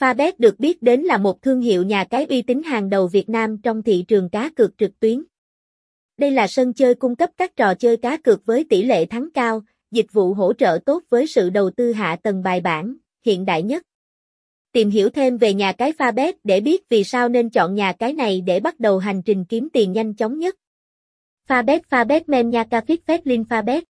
Fabet được biết đến là một thương hiệu nhà cái uy tín hàng đầu Việt Nam trong thị trường cá cược trực tuyến. Đây là sân chơi cung cấp các trò chơi cá cược với tỷ lệ thắng cao, dịch vụ hỗ trợ tốt với sự đầu tư hạ tầng bài bản, hiện đại nhất. Tìm hiểu thêm về nhà cái Fabet để biết vì sao nên chọn nhà cái này để bắt đầu hành trình kiếm tiền nhanh chóng nhất. Fabet Fabet Men Nha Cafit Fetlin Fabet